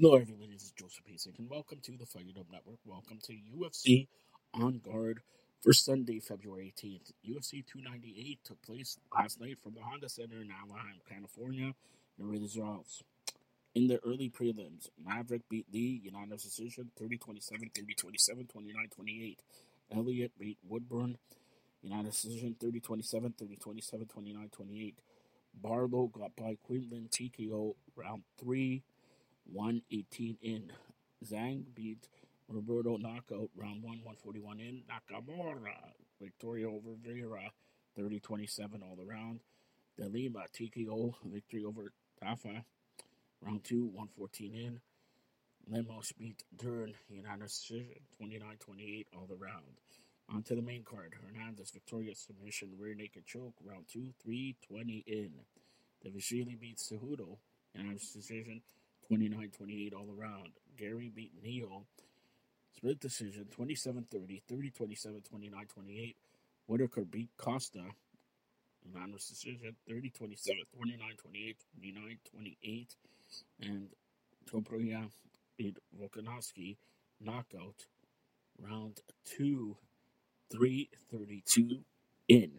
Hello, everybody. This is Joseph Pasek, and welcome to the FiredUp Network. Welcome to UFC On Guard for Sunday, February 18th. UFC 298 took place last night from the Honda Center in Anaheim, California. Here are The results. In the early prelims, Maverick beat Lee, unanimous decision 30 27, 30 27, 29 28. Elliott beat Woodburn, unanimous decision 30 27, 30 27, 29 28. Barlow got by Quinlan TKO round 3 118 in. Zhang beat Roberto knockout round 1 141 in. Nakamura victory over Vera 30 27 all around. De Lima TKO victory over Tafa round 2 114 in. Lemos beat Dern unanimous decision 29 28 all around. On to the main card. Hernandez victorious submission rear naked choke round 2 3 20 in. Dvalishvili beats Cejudo unanimous decision 29 28 all around. Garry beat Neal. Split decision 27 30, 30 27, 29 28. Whittaker beat Costa. Unanimous decision 30 27, 29 28, 29 28. And Topuria beat Volkanovski. Knockout. Round 2, 3 32 in.